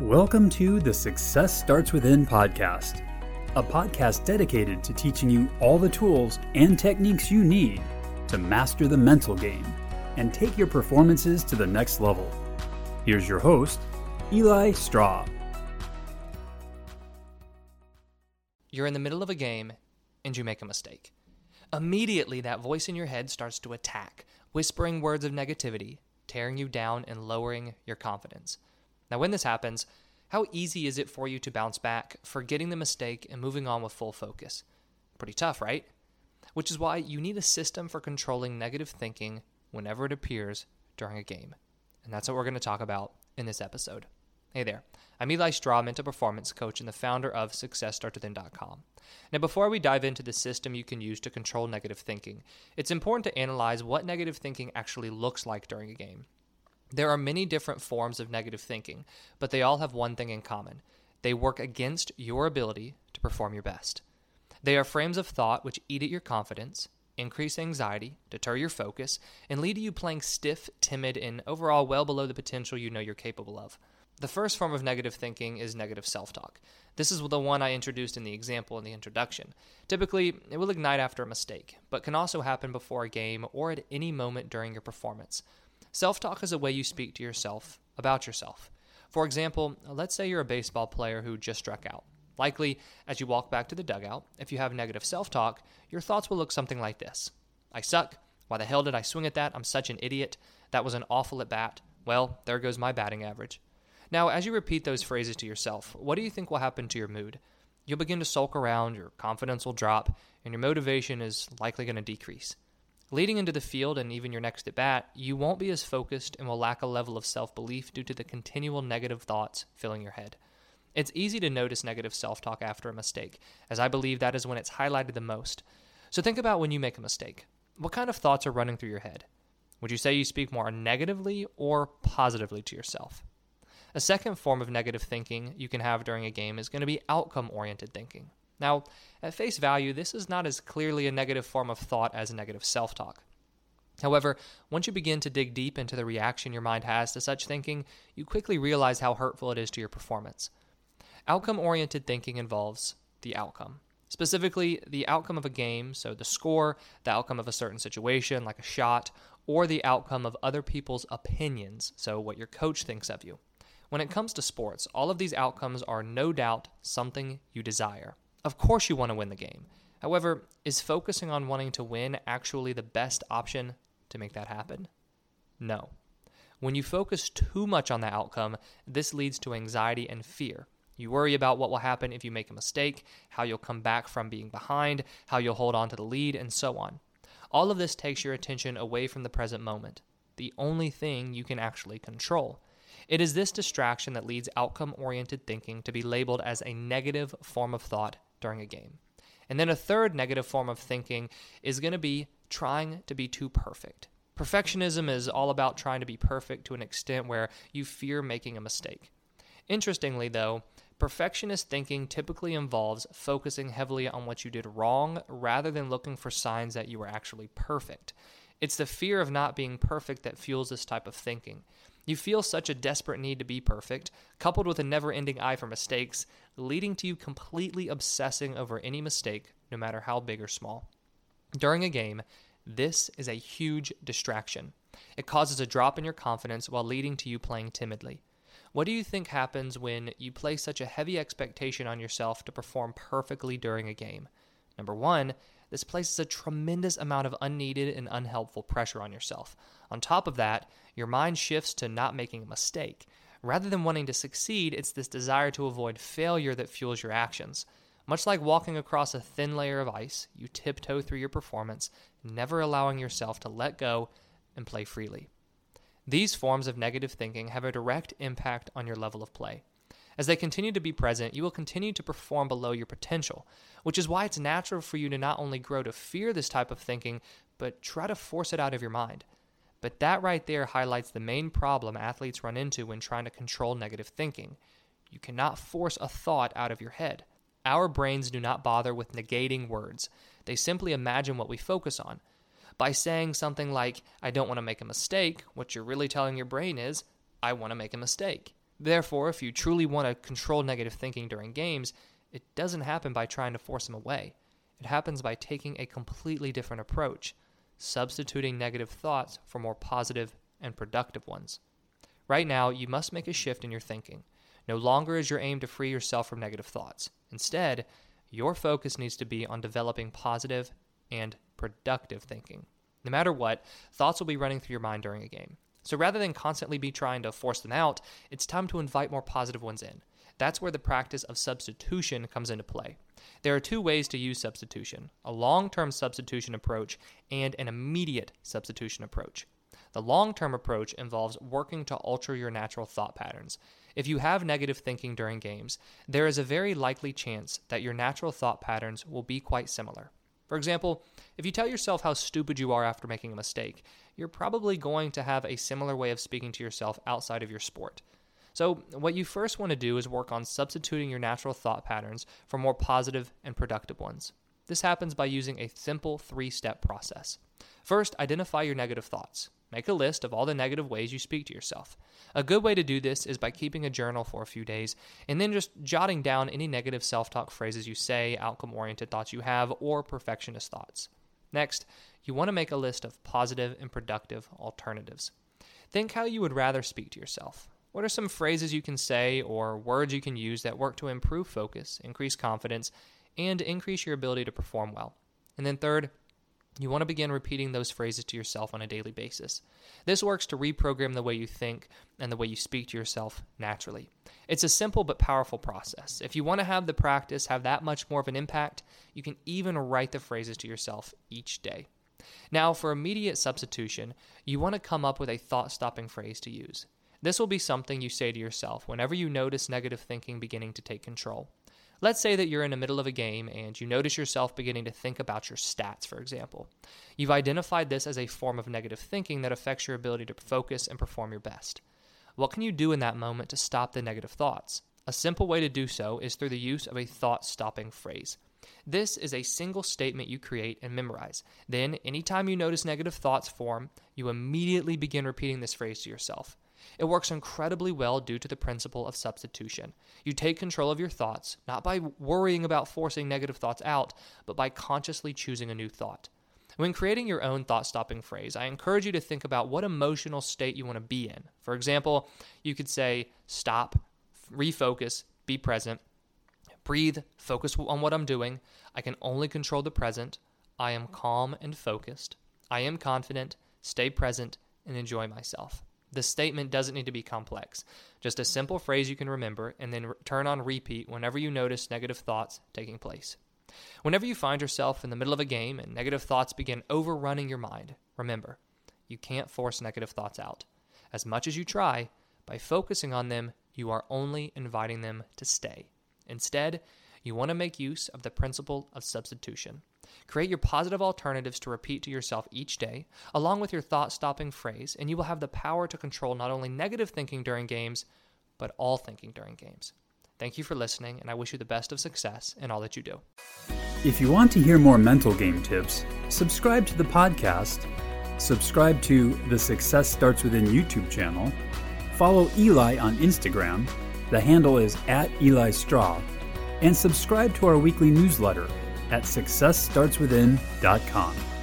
Welcome to the Success Starts Within podcast, a podcast dedicated to teaching you all the tools and techniques you need to master the mental game and take your performances to the next level. Here's your host, Eli Straw. You're in the middle of a game and you make a mistake. Immediately, that voice in your head starts to attack, whispering words of negativity, tearing you down and lowering your confidence. Now, when this happens, how easy is it for you to bounce back, forgetting the mistake and moving on with full focus? Pretty tough, right? Which is why you need a system for controlling negative thinking whenever it appears during a game. And that's what we're going to talk about in this episode. Hey there, I'm Eli Straw, mental performance coach and the founder of SuccessStartsWithin.com. Now, before we dive into the system you can use to control negative thinking, it's important to analyze what negative thinking actually looks like during a game. There are many different forms of negative thinking, but they all have one thing in common they work against your ability to perform your best. They are frames of thought which eat at your confidence, increase anxiety, deter your focus, and lead to you playing stiff, timid, and overall well below the potential you know you're capable of. The first form of negative thinking is negative self talk. This is the one I introduced in the example in the introduction. Typically, it will ignite after a mistake, but can also happen before a game or at any moment during your performance. Self talk is a way you speak to yourself about yourself. For example, let's say you're a baseball player who just struck out. Likely, as you walk back to the dugout, if you have negative self talk, your thoughts will look something like this I suck. Why the hell did I swing at that? I'm such an idiot. That was an awful at bat. Well, there goes my batting average. Now, as you repeat those phrases to yourself, what do you think will happen to your mood? You'll begin to sulk around, your confidence will drop, and your motivation is likely going to decrease. Leading into the field and even your next at bat, you won't be as focused and will lack a level of self belief due to the continual negative thoughts filling your head. It's easy to notice negative self talk after a mistake, as I believe that is when it's highlighted the most. So think about when you make a mistake. What kind of thoughts are running through your head? Would you say you speak more negatively or positively to yourself? A second form of negative thinking you can have during a game is going to be outcome oriented thinking. Now, at face value, this is not as clearly a negative form of thought as negative self talk. However, once you begin to dig deep into the reaction your mind has to such thinking, you quickly realize how hurtful it is to your performance. Outcome oriented thinking involves the outcome. Specifically, the outcome of a game, so the score, the outcome of a certain situation, like a shot, or the outcome of other people's opinions, so what your coach thinks of you. When it comes to sports, all of these outcomes are no doubt something you desire. Of course, you want to win the game. However, is focusing on wanting to win actually the best option to make that happen? No. When you focus too much on the outcome, this leads to anxiety and fear. You worry about what will happen if you make a mistake, how you'll come back from being behind, how you'll hold on to the lead, and so on. All of this takes your attention away from the present moment, the only thing you can actually control. It is this distraction that leads outcome oriented thinking to be labeled as a negative form of thought during a game. And then a third negative form of thinking is going to be trying to be too perfect. Perfectionism is all about trying to be perfect to an extent where you fear making a mistake. Interestingly, though, perfectionist thinking typically involves focusing heavily on what you did wrong rather than looking for signs that you were actually perfect. It's the fear of not being perfect that fuels this type of thinking. You feel such a desperate need to be perfect, coupled with a never ending eye for mistakes, leading to you completely obsessing over any mistake, no matter how big or small. During a game, this is a huge distraction. It causes a drop in your confidence while leading to you playing timidly. What do you think happens when you place such a heavy expectation on yourself to perform perfectly during a game? Number one, this places a tremendous amount of unneeded and unhelpful pressure on yourself. On top of that, your mind shifts to not making a mistake. Rather than wanting to succeed, it's this desire to avoid failure that fuels your actions. Much like walking across a thin layer of ice, you tiptoe through your performance, never allowing yourself to let go and play freely. These forms of negative thinking have a direct impact on your level of play. As they continue to be present, you will continue to perform below your potential, which is why it's natural for you to not only grow to fear this type of thinking, but try to force it out of your mind. But that right there highlights the main problem athletes run into when trying to control negative thinking. You cannot force a thought out of your head. Our brains do not bother with negating words, they simply imagine what we focus on. By saying something like, I don't want to make a mistake, what you're really telling your brain is, I want to make a mistake. Therefore, if you truly want to control negative thinking during games, it doesn't happen by trying to force them away. It happens by taking a completely different approach, substituting negative thoughts for more positive and productive ones. Right now, you must make a shift in your thinking. No longer is your aim to free yourself from negative thoughts. Instead, your focus needs to be on developing positive and productive thinking. No matter what, thoughts will be running through your mind during a game. So rather than constantly be trying to force them out, it's time to invite more positive ones in. That's where the practice of substitution comes into play. There are two ways to use substitution a long term substitution approach and an immediate substitution approach. The long term approach involves working to alter your natural thought patterns. If you have negative thinking during games, there is a very likely chance that your natural thought patterns will be quite similar. For example, if you tell yourself how stupid you are after making a mistake, you're probably going to have a similar way of speaking to yourself outside of your sport. So, what you first want to do is work on substituting your natural thought patterns for more positive and productive ones. This happens by using a simple three step process. First, identify your negative thoughts. Make a list of all the negative ways you speak to yourself. A good way to do this is by keeping a journal for a few days and then just jotting down any negative self talk phrases you say, outcome oriented thoughts you have, or perfectionist thoughts. Next, you want to make a list of positive and productive alternatives. Think how you would rather speak to yourself. What are some phrases you can say or words you can use that work to improve focus, increase confidence, and increase your ability to perform well? And then, third, you want to begin repeating those phrases to yourself on a daily basis. This works to reprogram the way you think and the way you speak to yourself naturally. It's a simple but powerful process. If you want to have the practice have that much more of an impact, you can even write the phrases to yourself each day. Now, for immediate substitution, you want to come up with a thought stopping phrase to use. This will be something you say to yourself whenever you notice negative thinking beginning to take control. Let's say that you're in the middle of a game and you notice yourself beginning to think about your stats, for example. You've identified this as a form of negative thinking that affects your ability to focus and perform your best. What can you do in that moment to stop the negative thoughts? A simple way to do so is through the use of a thought stopping phrase. This is a single statement you create and memorize. Then, anytime you notice negative thoughts form, you immediately begin repeating this phrase to yourself. It works incredibly well due to the principle of substitution. You take control of your thoughts, not by worrying about forcing negative thoughts out, but by consciously choosing a new thought. When creating your own thought stopping phrase, I encourage you to think about what emotional state you want to be in. For example, you could say, stop, refocus, be present, breathe, focus on what I'm doing. I can only control the present. I am calm and focused. I am confident, stay present, and enjoy myself. The statement doesn't need to be complex. Just a simple phrase you can remember and then turn on repeat whenever you notice negative thoughts taking place. Whenever you find yourself in the middle of a game and negative thoughts begin overrunning your mind, remember, you can't force negative thoughts out. As much as you try, by focusing on them, you are only inviting them to stay. Instead, you want to make use of the principle of substitution. Create your positive alternatives to repeat to yourself each day, along with your thought stopping phrase, and you will have the power to control not only negative thinking during games, but all thinking during games. Thank you for listening, and I wish you the best of success in all that you do. If you want to hear more mental game tips, subscribe to the podcast, subscribe to the Success Starts Within YouTube channel, follow Eli on Instagram, the handle is at Eli Straw, and subscribe to our weekly newsletter at successstartswithin.com.